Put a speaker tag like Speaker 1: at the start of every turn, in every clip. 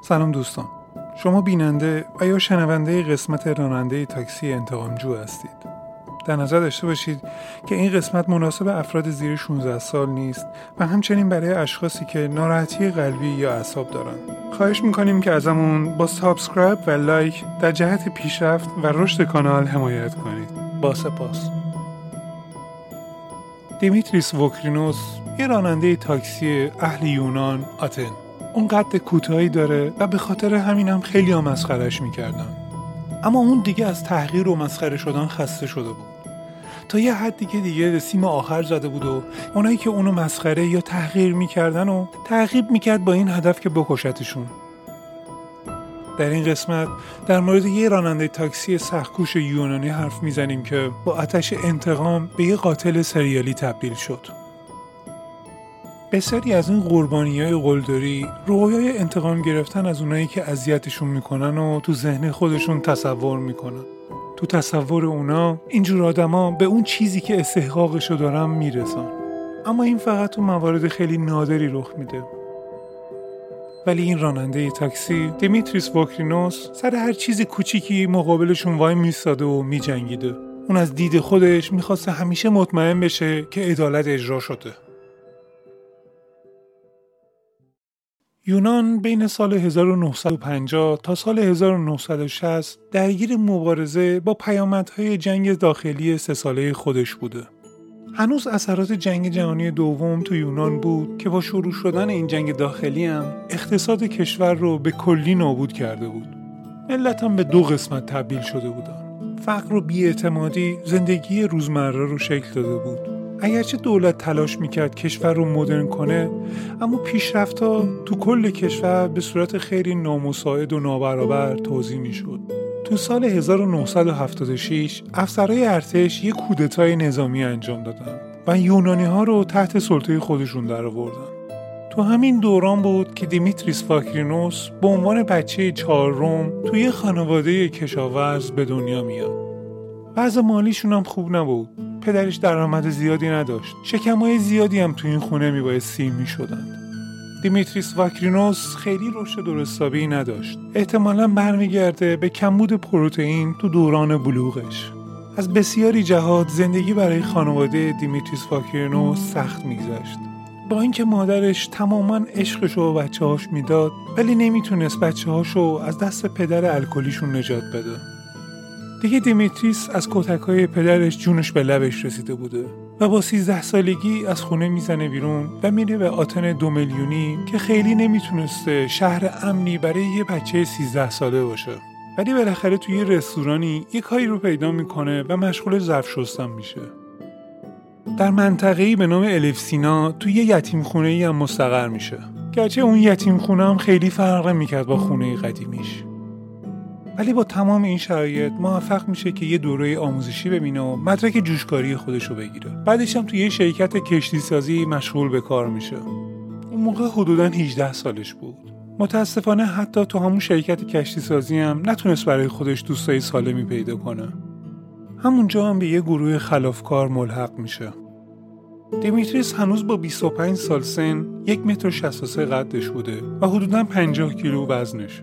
Speaker 1: سلام دوستان شما بیننده و یا شنونده قسمت راننده تاکسی انتقامجو هستید در نظر داشته باشید که این قسمت مناسب افراد زیر 16 سال نیست و همچنین برای اشخاصی که ناراحتی قلبی یا اعصاب دارند. خواهش می‌کنیم که ازمون با subscribe و like در جهت پیشرفت و رشد کانال حمایت کنید. با سپاس. دیمیتریس ووکرینوس یه راننده تاکسی اهل یونان آتن اون قد کوتاهی داره و به خاطر همین هم خیلی ها مسخرش می‌کردن. اما اون دیگه از تحقیر و مسخره شدن خسته شده بود. تا یه حدی که دیگه سیم آخر زده بود و اونایی که اونو مسخره یا تحقیر می‌کردن و تعقیب می‌کرد با این هدف که بکشتشون. در این قسمت در مورد یه راننده تاکسی سخکوش یونانی حرف می‌زنیم که با آتش انتقام به یه قاتل سریالی تبدیل شد. بسیاری از این قربانی های قلدری رویای انتقام گرفتن از اونایی که اذیتشون می‌کنن و تو ذهن خودشون تصور می‌کنن. تو تصور اونا اینجور آدما به اون چیزی که استحقاقشو دارن می‌رسن. اما این فقط تو موارد خیلی نادری رخ میده. ولی این راننده تاکسی دیمیتریس واکرینوس سر هر چیز کوچیکی مقابلشون وای میستاده و میجنگیده. اون از دید خودش می‌خواسته همیشه مطمئن بشه که عدالت اجرا شده. یونان بین سال 1950 تا سال 1960 درگیر مبارزه با پیامدهای جنگ داخلی سه ساله خودش بوده. هنوز اثرات جنگ جهانی دوم تو یونان بود که با شروع شدن این جنگ داخلی هم اقتصاد کشور رو به کلی نابود کرده بود. ملت هم به دو قسمت تبدیل شده بودن. فقر و بیاعتمادی زندگی روزمره رو شکل داده بود. اگرچه دولت تلاش می‌کرد کشور رو مدرن کنه اما پیشرفت ها تو کل کشور به صورت خیلی نامساعد و نابرابر توزیع می‌شد. تو سال 1976 افسرهای ارتش یک کودتای نظامی انجام دادن و یونانی ها رو تحت سلطه خودشون در آوردن. تو همین دوران بود که دیمیتریس واکرینوس به عنوان بچه چهارم توی خانواده کشاورز به دنیا میاد. وضع مالیشون هم خوب نبود پدرش درآمد زیادی نداشت. شکمای زیادی هم تو این خونه می‌باید سیر می‌شدند. دیمیتریس واکرینوس خیلی رشد درست‌حسابی نداشت. احتمالا برمیگرده به کمبود پروتئین تو دوران بلوغش. از بسیاری جهات زندگی برای خانواده دیمیتریس واکرینوس سخت میگذشت. با اینکه مادرش تمام عشقشو به بچه هاش می‌داد ولی نمی‌تونست بچه هاشو از دست پدر الکلیشون نجات بده. دیگه دیمیتریس از کتک های پدرش جونش به لبش رسیده بوده و با 13 سالگی از خونه می‌زنه بیرون و میره به آتن دو میلیونی که خیلی نمی‌تونسته شهر امنی برای یه بچه 13 ساله باشه. ولی بالاخره توی یه رستورانی یه کاری رو پیدا می‌کنه و مشغول ظرف شستن میشه. در منطقه‌ای به نام الفسینا توی یه یتیم خونه ای هم مستقر میشه. گرچه اون یتیم خونه هم خیلی فرق می‌کرد با خونه قدیمیش. ولی با تمام این شرایط موفق میشه که یه دوره آموزشی ببینه و مدرک جوشکاری خودش رو بگیره. بعدش هم توی یه شرکت کشتی سازی مشغول به کار میشه. اون موقع حدودا 18 سالش بود. متاسفانه حتی تو همون شرکت کشتی سازی هم نتونست برای خودش دوستای سالمی پیدا کنه. همونجا هم به یه گروه خلافکار ملحق میشه. دیمیتریس هنوز با 25 سال سن یک متر 63 قدش بوده و حدودا 50 کیلو وزنش.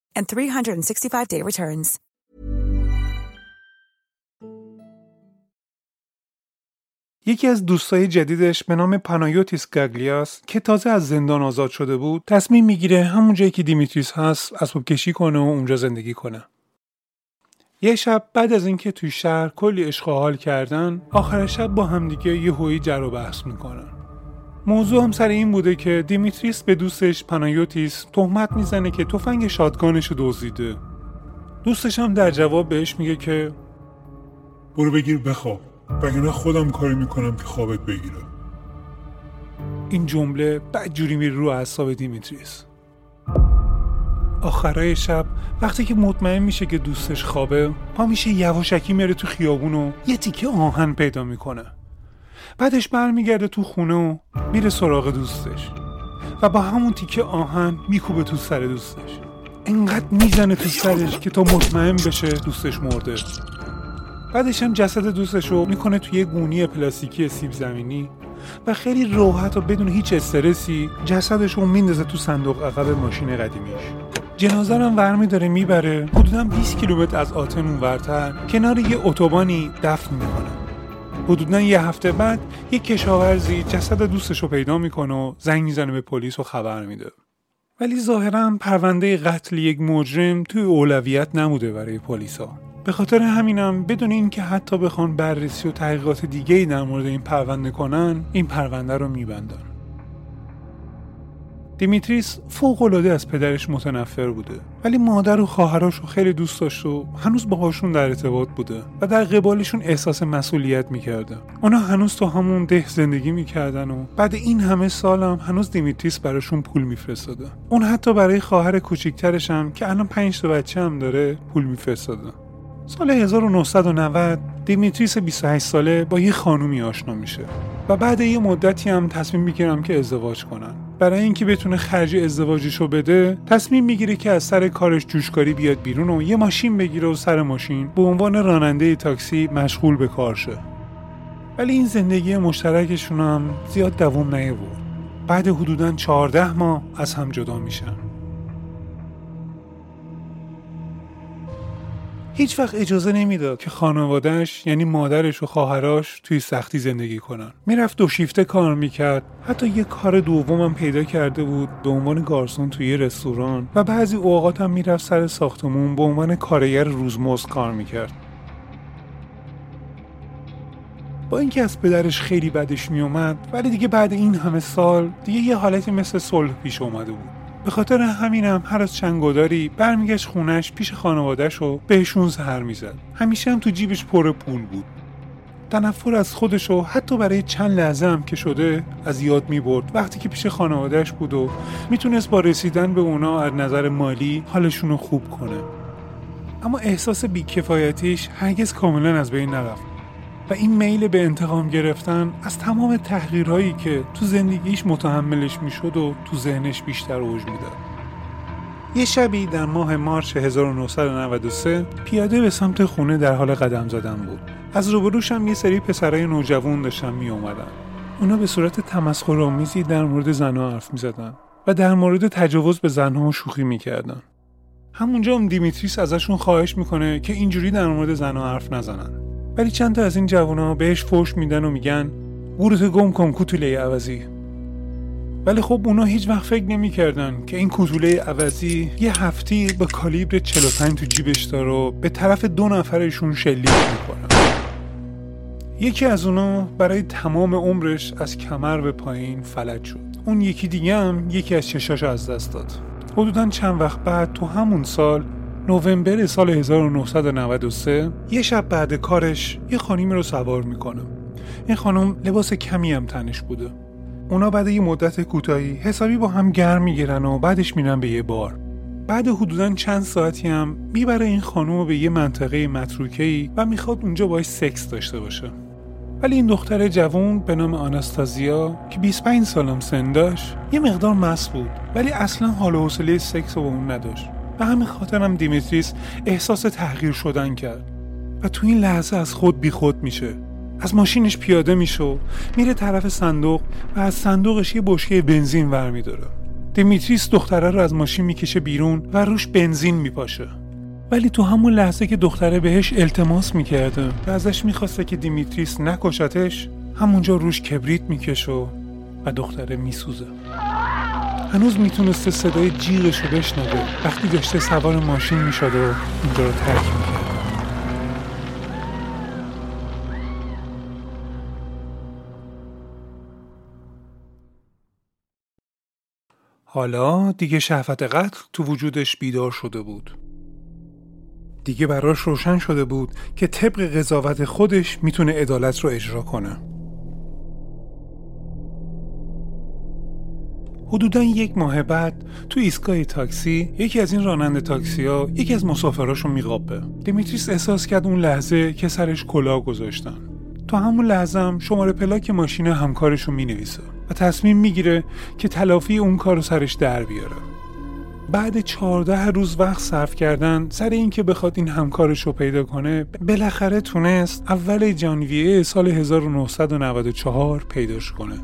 Speaker 2: and 365-day returns.
Speaker 1: یکی از دوستای جدیدش به نام پانایوتیس گاگلیاس که تازه از زندان آزاد شده بود تصمیم می‌گیره همون جایی که دیمیتریس هست اسباب کشی کنه و اونجا زندگی کنه یه شب بعد از اینکه توی شهر کلی عشق و حال کردن آخر شب با همدیگه یهویی جر و بحث می‌کنن موضوع هم سر این بوده که دیمیتریس به دوستش پانایوتیس تهمت می‌زنه که تفنگ شاتگانش رو دزدیده. دوستش هم در جواب بهش میگه که
Speaker 3: برو بگیر بخواب. وگرنه خودم کاری می‌کنم که خوابت بگیره
Speaker 1: این جمله بدجوری میره رو اعصاب دیمیتریس. آخرای شب وقتی که مطمئن میشه که دوستش خوابه پا میشه یواشکی میره تو خیابون و یه تیکه آهن پیدا می‌کنه. بعدش برمیگرده تو خونه و میره سراغ دوستش. و با همون تیکه آهن میکوبه تو سر دوستش. انقدر می‌زنه تو سرش که تا مطمئن بشه دوستش مرده. بعدش هم جسد دوستش رو می‌کنه توی یه گونی پلاستیکی سیب زمینی و خیلی راحت و بدون هیچ استرسی جسدش رو میندازه تو صندوق عقب ماشین قدیمیش. جنازه رو ور داره می‌بره. حدودا 20 کیلومتر از آتن اونورتر کنار یه اتوبانی دفن می‌کنه. حدودا یه هفته بعد یه کشاورزی جسد دوستش رو پیدا می‌کنه و زنگ می‌زنه به پلیس و خبر میده. ولی ظاهرا پرونده قتل یک مجرم توی اولویت نبوده برای پلیسا. به خاطر همینم بدون اینکه حتی بخوان بررسی و تحقیقات دیگه در مورد این پرونده کنن این پرونده رو میبندن. دیمیتریس فوق‌العاده از پدرش متنفر بوده ولی مادر و خواهرش رو خیلی دوست داشت و هنوز باهاشون در ارتباط بوده و در قبالشون احساس مسئولیت می‌کرده اونا هنوز تو همون ده زندگی می‌کردن و بعد این همه سالم هم هنوز دیمیتریس براشون پول میفرستاده. اون حتی برای خواهر کوچیکترش هم که الان پنج تا بچه هم داره پول میفرستاده. سال 1990 دیمیتریس 28 ساله با یه خانومی آشنا میشه و بعد یه مدتی هم تصمیم می‌گیرم که ازدواج کنن. برای اینکه بتونه خرج ازدواجش رو بده تصمیم می‌گیره که از سر کارش جوشکاری بیاد بیرون و یه ماشین بگیره و سر ماشین به عنوان راننده تاکسی مشغول به کار شه. ولی این زندگی مشترکشون هم زیاد دوام نیاورد. بعد حدودا 14 ماه از هم جدا میشن. هیچ وقت اجازه نمی‌داد که خانوادهش یعنی مادرش و خواهراش توی سختی زندگی کنن. می‌رفت دو شیفته کار می‌کرد. حتی یه کار دومم پیدا کرده بود به عنوان گارسون توی رستوران. و بعضی اوقات هم می‌رفت سر ساختمون به عنوان کارگر روزمزد کار می‌کرد. با اینکه از پدرش خیلی بدش میومد ولی دیگه بعد این همه سال دیگه یه حالتی مثل صلح پیش اومده بود. به خاطر همینم هر از چند گداری برمیگشت خونش پیش خانوادهش و بهشون زهر می‌زد. همیشه هم تو جیبش پر پول بود. تنفر از خودش و حتی برای چند لحظه هم که شده از یاد می برد وقتی که پیش خانوادهش بود و می‌تونست با رسیدن به اونا از نظر مالی حالشون رو خوب کنه. اما احساس بیکفایتیش هرگز کاملا از بین نرفت. و این میل به انتقام گرفتن از تمام تحقیرهایی که تو زندگیش متحملش می‌شد و تو ذهنش بیشتر اوج می‌داد. یه شبی در ماه مارچ 1993 پیاده به سمت خونه در حال قدم زدن بود. از روبروش هم یه سری پسرای نوجوان داشتن می اومدن اونا به صورت تمسخرآمیزی در مورد زنها حرف می زدن و در مورد تجاوز به زنها شوخی می‌کردن. همونجا هم دیمیتریس ازشون خواهش می‌کنه که اینجوری در مورد زنها حرف نزنن. ولی چند تا از این جوونا بهش فوش میدن و میگن گورتو گم کن کوتوله عوضی. ولی خب اونا هیچ وقت فکر نمی‌کردن که این کوتوله عوضی یه هفتی با کالیبر 45 تو جیبش داره و به طرف دو نفرشون شلیک می‌کنه. یکی از اونا برای تمام عمرش از کمر به پایین فلج شد. اون یکی دیگه هم یکی از چشاش از دست داد. حدودا چند وقت بعد تو همون سال نوامبر سال 1993 یه شب بعد کارش یه خانیمی رو سوار می‌کنه. این خانم لباس کمی هم تنش بوده. اونا بعد یه مدت کوتاهی حسابی با هم گرم می‌گیرن و بعدش میرن به یه بار. بعد حدودا چند ساعتی هم می‌بره این خانم رو به یه منطقه متروکه ای و می‌خواد اونجا باش سکس داشته باشه. ولی این دختر جوان به نام آناستازیا که 25 سالم سن داشت یه مقدار مست بود ولی اصلا حال و حوصله سکس با اون نداشت. به همین خاطرم دیمیتریس احساس تحقیر شدن کرد. و تو این لحظه از خود بیخود میشه. از ماشینش پیاده میشه و میره طرف صندوق و از صندوقش یه بشکه بنزین ور میداره. دیمیتریس دختره رو از ماشین می‌کشه بیرون و روش بنزین میپاشه. ولی تو همون لحظه که دختره بهش التماس می‌کرده و ازش می‌خواسته که دیمیتریس نکشتش همونجا روش کبریت می‌کشه و دختره میسوزه. هنوز می‌تونسته صدای جیغش رو بشنوه. وقتی داشته سوار ماشین می‌شد و اونجا رو ترک می‌کرد. حالا دیگه شهوت قتل تو وجودش بیدار شده بود. دیگه براش روشن شده بود که طبق قضاوت خودش می‌تونه عدالت رو اجرا کنه. حدودا یک ماه بعد تو ایستگاه تاکسی یکی از این راننده تاکسی ها یکی از مسافراشو میقابه. دیمیتریس احساس کرد اون لحظه که سرش کلاه گذاشتن. تا همون لحظه هم شماره پلاک ماشین همکارش رو می‌نویسه و تصمیم می‌گیره که تلافی اون کار رو سرش در بیاره. بعد چهارده روز وقت صرف کردن سر اینکه بخواد این همکارش رو پیدا کنه بالاخره تونست اول ژانویه سال 1994 پیداش کنه.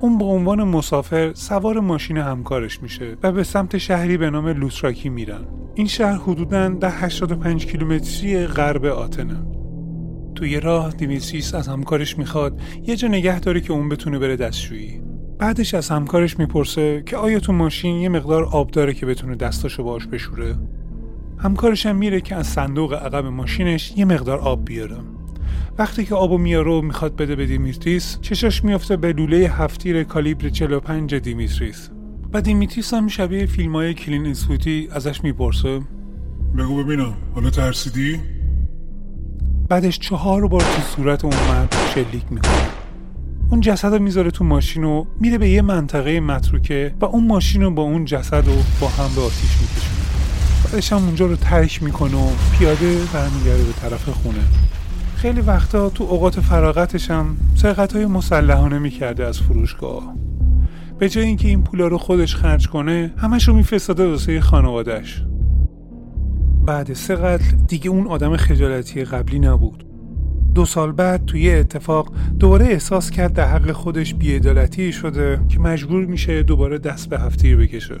Speaker 1: اون به عنوان مسافر سوار ماشین همکارش میشه و به سمت شهری به نام لوتراکی میرن. این شهر حدوداً در 85 کیلومتری غرب آتنه توی راه دیمیتریس از همکارش می‌خواد یه جا نگه داره که اون بتونه بره دستشویی. بعدش از همکارش می‌پرسه که آیا تو ماشین یه مقدار آب داره که بتونه دستاشو باش بشوره؟ همکارش هم میره که از صندوق عقب ماشینش یه مقدار آب بیاره. وقتی که آبو میاره و می‌خواد بده به دیمیتریس چشاش میافته به لوله هفتیر کالیبر 45 دیمیتریس. و دیمیتریس هم شبیه فیلم های کلینت ایستوودی ازش می‌پرسه.
Speaker 3: بگو ببینم. حالا ترسیدی؟
Speaker 1: بعدش چهار بار تو صورت اون مرد شلیک می‌کنه. اون جسد رو می‌ذاره تو ماشین و میره به یه منطقه متروکه و اون ماشین رو با اون جسد رو با هم به آتیش میکشونه بعدش هم اونجا رو ترک می‌کنه و پیاده برمیگرده به طرف خونه. خیلی وقتا تو اوقات فراغتش هم سرقت های مسلحانه می‌کرده از فروشگاه. به جای اینکه این پولا رو خودش خرج کنه همش رو میفرستاده واسه خانوادش بعد سه قتل دیگه اون آدم خجالتی قبلی نبود. دو سال بعد توی اتفاق دوباره احساس کرد در حق خودش بیعدالتی شده که مجبور میشه دوباره دست به هفتیر بکشه.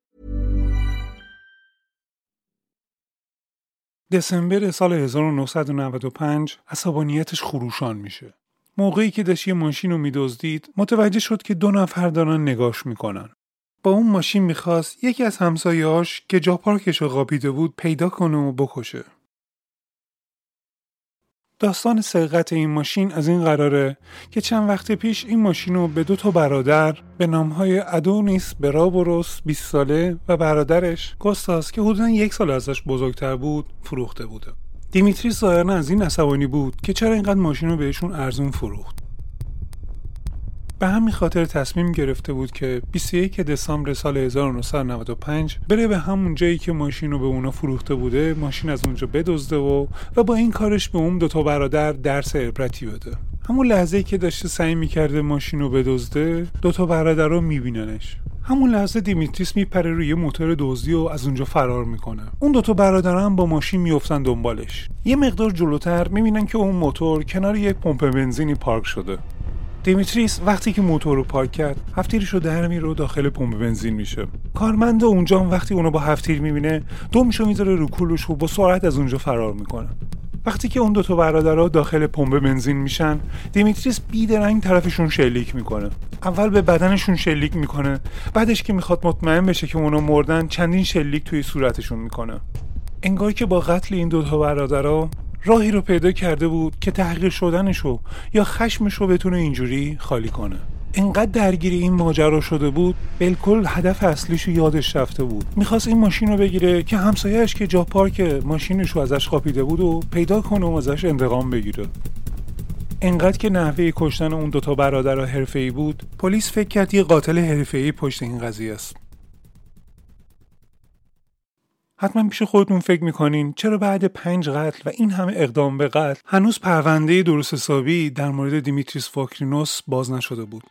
Speaker 1: دسامبر سال 1995 عصبانیتش خروشان میشه. موقعی که داشت یه ماشین رو میدزدید متوجه شد که دو نفر دارن نگاش می‌کنن. با اون ماشین می‌خواست یکی از همسایه‌هاش که جا پارکش رو قاپیده بود پیدا کنه و بکشه. داستان سرقت این ماشین از این قراره که چند وقت پیش این ماشین رو به دو تا برادر به نامهای ادونیس برابروس 20 ساله و برادرش گستاس که حدودا یک سال ازش بزرگتر بود فروخته بوده. دیمیتری ظاهرا از این عصبانی بود که چرا اینقدر ماشین رو بهشون ارزون فروخت. به همین خاطر تصمیم گرفته بود که 21 دسامبر سال 1995 بره به همون جایی که ماشین رو به اونا فروخته بوده ماشین از اونجا بدزده و و با این کارش به اون دوتا برادر درس عبرتی بده. همون لحظه که داشته سعی می‌کرده ماشین رو بدزده دوتا برادر رو میبیننش. همون لحظه دیمیتریس میپره روی موتور دزدی و از اونجا فرار می‌کنه. اون دوتا برادر هم با ماشین میفتن دنبالش. یه مقدار جلوتر می‌بینن که اون موتور کنار یه پمپ بنزینی پارک شده. دیمیتریس وقتی که موتور رو پارک کرد هفتیرش رو در میاره و داخل پمپ بنزین میشه. کارمند اونجا هم وقتی اونو با هفتیر می‌بینه دومشو می‌ذاره رو کولش و با سرعت از اونجا فرار می‌کنه. وقتی که اون دوتا برادرها داخل پمپ بنزین میشن دیمیتریس بی‌درنگ طرفشون شلیک می‌کنه. اول به بدنشون شلیک می‌کنه بعدش که می‌خواد مطمئن بشه که اونا مردن چندین شلیک توی صورتشون می‌کنه. انگار که با قتل این دوتا برادرها راهی رو پیدا کرده بود که تحقیر شدنشو یا خشمشو بتونه اینجوری خالی کنه. انقدر درگیری این ماجرا شده بود بالکل هدف اصلیش یادش رفته بود. می‌خواست این ماشین رو بگیره که همسایهش که جا پارک ماشینش رو ازش خاپیده بود و پیدا کنه و ازش انتقام بگیره. انقدر که نحوه کشتن اون دوتا برادر حرفه‌ای بود پلیس فکر کرد یه قاتل حرفه‌ای پشت این قضیه است. حتما پیش خودتون فکر می‌کنین چرا بعد پنج قتل و این همه اقدام به قتل هنوز پرونده درست‌حسابی در مورد دیمیتریس واکرینوس باز نشده بود؟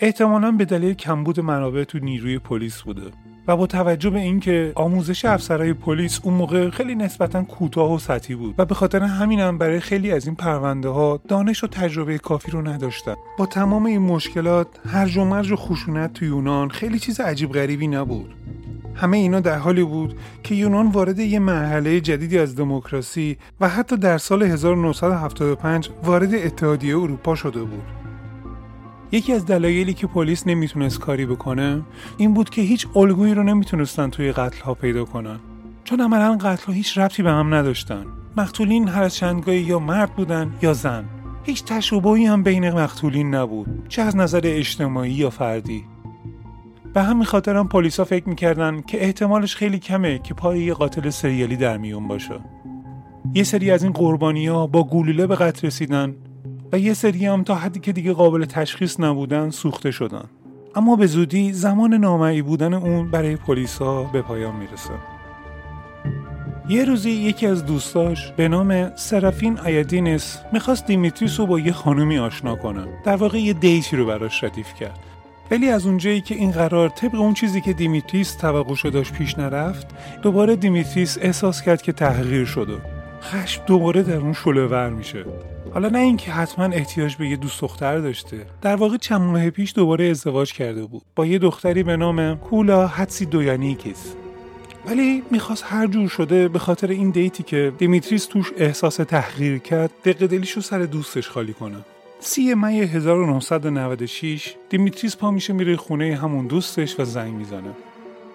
Speaker 1: احتمالا به دلیل کمبود منابع تو نیروی پلیس بوده و با توجه به اینکه آموزش افسرهای پلیس اون موقع خیلی نسبتا کوتاه و سطحی بود و به خاطر همینم برای خیلی از این پرونده ها دانش و تجربه کافی رو نداشتن. با تمام این مشکلات هرج و مرج و خشونت تو یونان خیلی چیز عجیب غریبی نبود. همه اینا در حالی بود که یونان وارد یه مرحله جدیدی از دموکراسی و حتی در سال 1975 وارد اتحادیه اروپا شده بود. یکی از دلایلی که پلیس نمی‌تونست کاری بکنه این بود که هیچ الگویی رو نمی‌تونستن توی قتل ها پیدا کنن. چون عملا قتل ها هیچ ربطی به هم نداشتن. مقتولین هر چندگاهی یا مرد بودن یا زن. هیچ تشابهی هم بین مقتولین نبود چه از نظر اجتماعی یا فردی. به همین خاطر هم پلیسا فکر می‌کردن که احتمالش خیلی کمه که پای یه قاتل سریالی در میون باشه. یه سری از این قربانی ها با گلوله به قتل رسیدن و یه سری هم تا حدی که دیگه قابل تشخیص نبودن سوخته شدن. اما به زودی زمان نامرئی بودن اون برای پلیسا به پایان می‌رسه. یه روزی یکی از دوستاش به نام سرافین ایدینس می‌خواست دیمیتریس رو با یه خانومی آشنا کنه. در واقع یه date ی رو براش ردیف کرد. ولی از اونجایی که این قرار طبق اون چیزی که دیمیتریس توقعشو داشت پیش نرفت دوباره دیمیتریس احساس کرد که تحقیر شده. خشم دوباره در اون شعله ور میشه. حالا نه اینکه حتما احتیاج به یه دوست دختر داشته. در واقع چند ماه پیش دوباره ازدواج کرده بود. با یه دختری به نام کولا حدسی دویانیکیس ولی می‌خواست هر جور شده به خاطر این date ی که دیمیتریس توش احساس تحقیر کرد دق و دلیشو سر دوستش خالی کنه. سی می 1996 دیمیتریس پا میشه میره خونه همون دوستش و زنگ می‌زنه.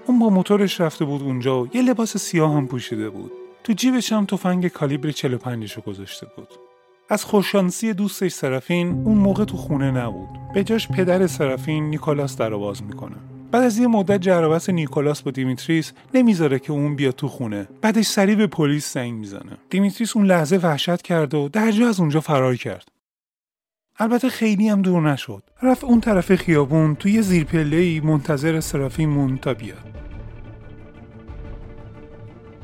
Speaker 1: اون با موتورش رفته بود اونجا و یه لباس سیاه هم پوشیده بود. تو جیبش هم تفنگ کالیبر 45 رو گذاشته بود. از خوششانسی دوستش سرافین اون موقع تو خونه نبود. به جاش پدر سرافین نیکولاس در باز می‌کنه. بعد از یه مدت جر و بحث نیکولاس با دیمیتریس نمی‌ذاره که اون بیاد تو خونه. بعدش سریع به پلیس زنگ می‌زنه. دیمیتریس اون لحظه وحشت کرد و درجا از اونجا فرار کرد. البته خیلی هم دور نشد. رفت اون طرف خیابون توی یه زیرپله منتظر سرافین مون تا بیاد.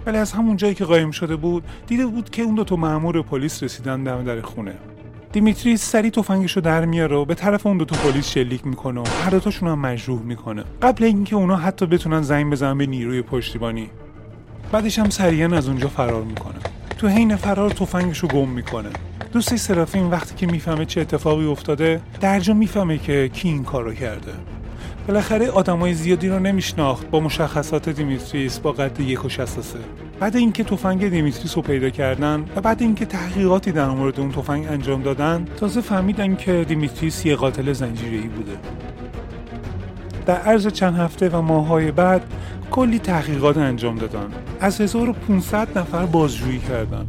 Speaker 1: ولی از همون جایی که قایم شده بود دیده بود که اون دو تا مأمور پلیس رسیدن دم در خونه. دیمیتریس سری تفنگش رو در میاره و به طرف اون دو تا پلیس شلیک می‌کنه و هر دوتاشون هم مجروح می‌کنه. قبل اینکه اونا حتی بتونن زنگ بزنن به نیروی پشتیبانی. بعدش هم سریعا از اونجا فرار می‌کنه. تو حین فرار تفنگش رو گم می‌کنه. دوستی سرافین وقتی که می‌فهمه چه اتفاقی افتاده درجا می‌فهمه که کی این کار رو کرده. بالاخره آدمای زیادی رو نمیشناخت با مشخصات دیمیتریس با قد یک و بعد اینکه تفنگ دیمیتریس رو پیدا کردن و بعد اینکه تحقیقاتی در مورد اون تفنگ انجام دادن تازه فهمیدن که دیمیتریس یه قاتل زنجیره‌ای بوده. در عرض چند هفته و ماههای بعد کلی تحقیقات انجام دادن. از 1500 نفر بازجویی کردن.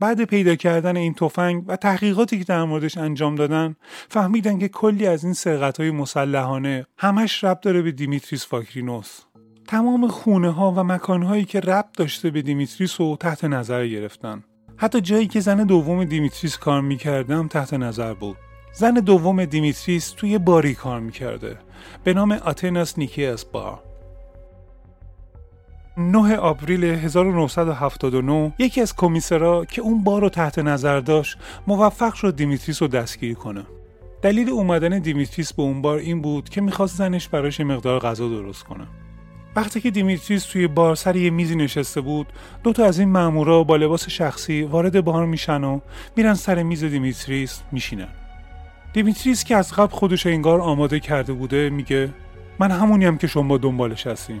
Speaker 1: بعد پیدا کردن این تفنگ و تحقیقاتی که در موردش انجام دادن فهمیدن که کلی از این سرقت های مسلحانه همش ربط داره به دیمیتریس فاکرینوس تمام خونه ها و مکان هایی که ربط داشته به دیمیتریس رو تحت نظر گرفتن. حتی جایی که زن دوم دیمیتریس کار می‌کرد هم تحت نظر بود. زن دوم دیمیتریس توی باری کار می‌کرده. به نام آتناس نیکیاس بار 9 آوریل 1979 یکی از کمیسرا که اون بار رو تحت نظر داشت موفق شد دیمیتریس رو دستگیر کنه. دلیل اومدن دیمیتریس به اون بار این بود که می‌خواست زنش براش مقدار غذا درست کنه. وقتی که دیمیتریس توی بار سر یه میزی نشسته بود دو تا از این مامورا با لباس شخصی وارد بار میشن و میرن سر میز دیمیتریس میشینن. دیمیتریس که از قبل خودش انگار آماده کرده بوده میگه من همونیم که شما دنبالش هستیم.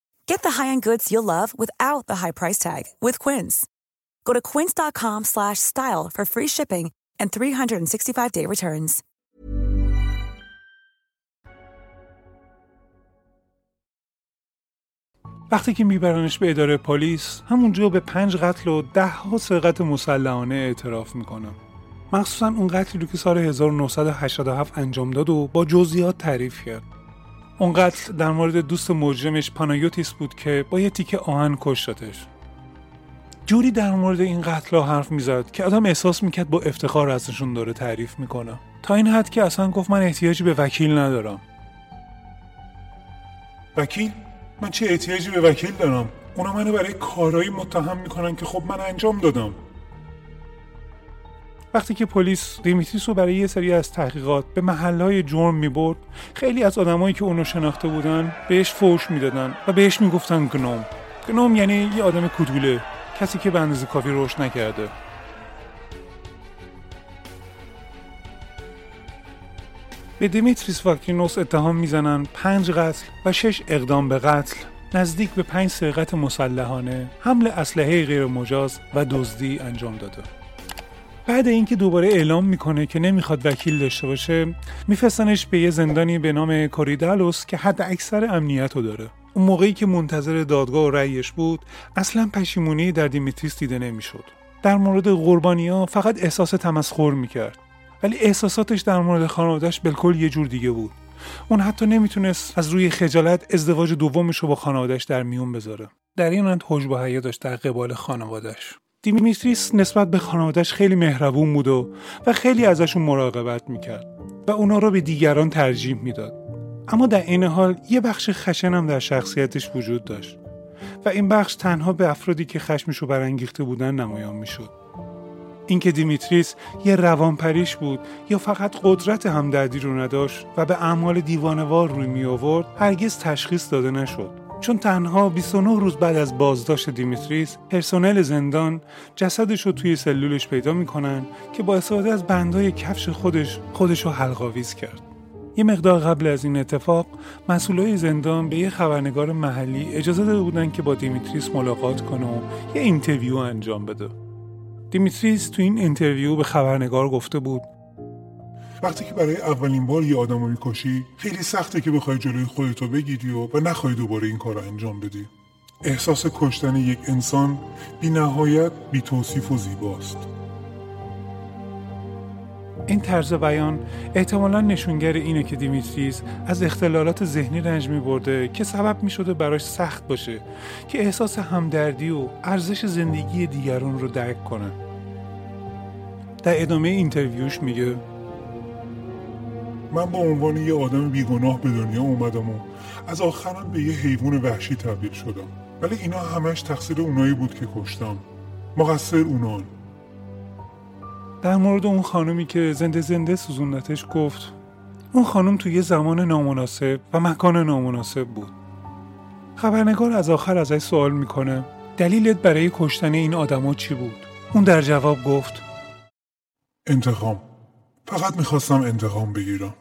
Speaker 2: Get the high-end goods you'll love without the high price tag with Quince. Go to quince.com slash style for free shipping and 365-day returns.
Speaker 1: وقتی که میبرنش به اداره پلیس همونجا به پنج قتل و ده ها سرقت مسلحانه اعتراف می‌کنه مخصوصا اون قتلی رو که سال 1987 انجام داد و با جزئیات تعریف کرد اون قتل در مورد دوست مجرمش پانایوتیس بود که با یه تیکه آهن کشتش. جوری در مورد این قتل حرف می‌زد که آدم احساس می‌کرد با افتخار ازشون داره تعریف می‌کنه. تا این حد که اصلا گفت من احتیاجی به وکیل ندارم.
Speaker 3: وکیل؟ من چه احتیاجی به وکیل دارم؟ اونا منو برای کارایی متهم می‌کنن که خب من انجام دادم.
Speaker 1: وقتی که پلیس دیمیتریس رو برای یه سری از تحقیقات به محلهای جرم می‌برد خیلی از آدمایی که اونو شناخته بودن بهش فوش می‌دادن و بهش می‌گفتن گنوم. گنوم یعنی یه آدم کدوله کسی که به اندازه کافی رشد نکرده. به دیمیتریس واکینوس اتهام می‌زنن پنج قتل و شش اقدام به قتل. نزدیک به پنج سرقت مسلحانه حمل اسلحه غیر مجاز و دزدی انجام داده. بعد اینکه دوباره اعلام می‌کنه که نمی‌خواد وکیل داشته باشه میفرستنش به یه زندانی به نام کوریدالوس که حد اکثر امنیت رو داره. اون موقعی که منتظر دادگاه و رأیش بود اصلا پشیمونی در دیمیتریس دیده نمی‌شد. در مورد قربانیا فقط احساس تمسخر می‌کرد. ولی احساساتش در مورد خانوادهش بالکل یه جور دیگه بود. اون حتی نمی‌تونست از روی خجالت ازدواج دومش رو با خانوادهش در میون بذاره. در این حد حجب و حیا داشت در قبال خانوادهش دیمیتریس نسبت به خانوادهش خیلی مهربون بود و, و خیلی ازشون مراقبت می‌کرد و اونا رو به دیگران ترجیح می‌داد. اما در این حال یه بخش خشن هم در شخصیتش وجود داشت و این بخش تنها به افرادی که خشمش رو برانگیخته بودن نمایان می‌شد. اینکه دیمیتریس یه روانپریش بود یا فقط قدرت همدردی رو نداشت و به اعمال دیوانه‌وار روی می آورد هرگز تشخیص داده نشد. چون تنها 29 روز بعد از بازداشت دیمیتریس پرسنل زندان جسدش رو توی سلولش پیدا می‌کنن که با استفاده از بندای کفش خودش خودش رو حلق‌آویز کرد. یه مقدار قبل از این اتفاق مسئولای زندان به یه خبرنگار محلی اجازه داده بودن که با دیمیتریس ملاقات کنه و یه interview انجام بده. دیمیتریس تو این interview به خبرنگار گفته بود
Speaker 3: وقتی که برای اولین بار یه آدم رو می‌کشی خیلی سخته که بخوای جلوی خودتو بگیری و, و نخوای دوباره این کار رو انجام بدی. احساس کشتن یک انسان بی نهایت بی توصیف و زیباست.
Speaker 1: این طرز بیان احتمالا نشانگر اینه که دیمیتریس از اختلالات ذهنی رنج می برده که سبب می شده براش سخت باشه که احساس همدردی و ارزش زندگی دیگران رو درک کنه. در ادامه interview ش میگه
Speaker 3: من به عنوان یه آدم بیگناه به دنیا اومدم و از آخرم به یه حیوان وحشی تبدیل شدم. ولی اینا همش تقصیر اونایی بود که کشتم. مقصر اونان.
Speaker 1: در مورد اون خانومی که زنده زنده سوزوندتش گفت اون خانم توی یه زمان نامناسب و مکان نامناسب بود. خبرنگار از آخر ازش سوال می‌کنه دلیلت برای کشتن این آدما چی بود؟ اون در جواب گفت
Speaker 3: انتقام. فقط می‌خواستم انتقام بگیرم.